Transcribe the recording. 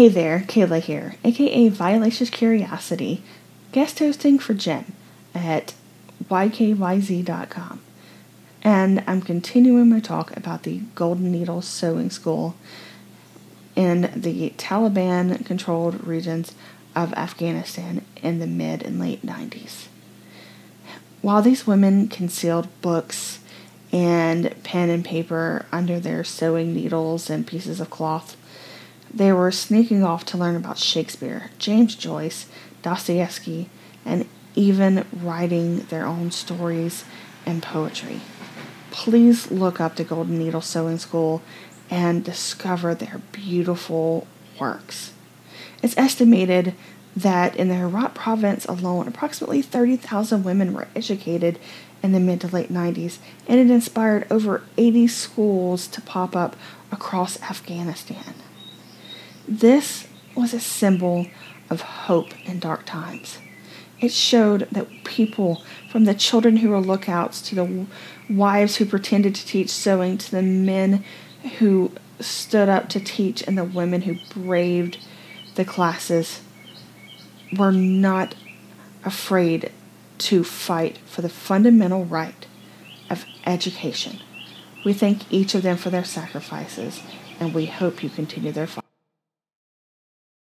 Hey there, Kayla here, aka Violaceous Curiosity, guest hosting for Jen at ykyz.com. And I'm continuing my talk about the Golden Needle Sewing School in the Taliban controlled regions of Afghanistan in the mid and late 90s. While these women concealed books and pen and paper under their sewing needles and pieces of cloth, they were sneaking off to learn about Shakespeare, James Joyce, Dostoevsky, and even writing their own stories and poetry. Please look up the Golden Needle Sewing School and discover their beautiful works. It's estimated that in the Herat province alone, approximately 30,000 women were educated in the mid to late 90s, and it inspired over 80 schools to pop up across Afghanistan. This was a symbol of hope in dark times. It showed that people, from the children who were lookouts to the wives who pretended to teach sewing to the men who stood up to teach and the women who braved the classes, were not afraid to fight for the fundamental right of education. We thank each of them for their sacrifices, and we hope you continue their fight.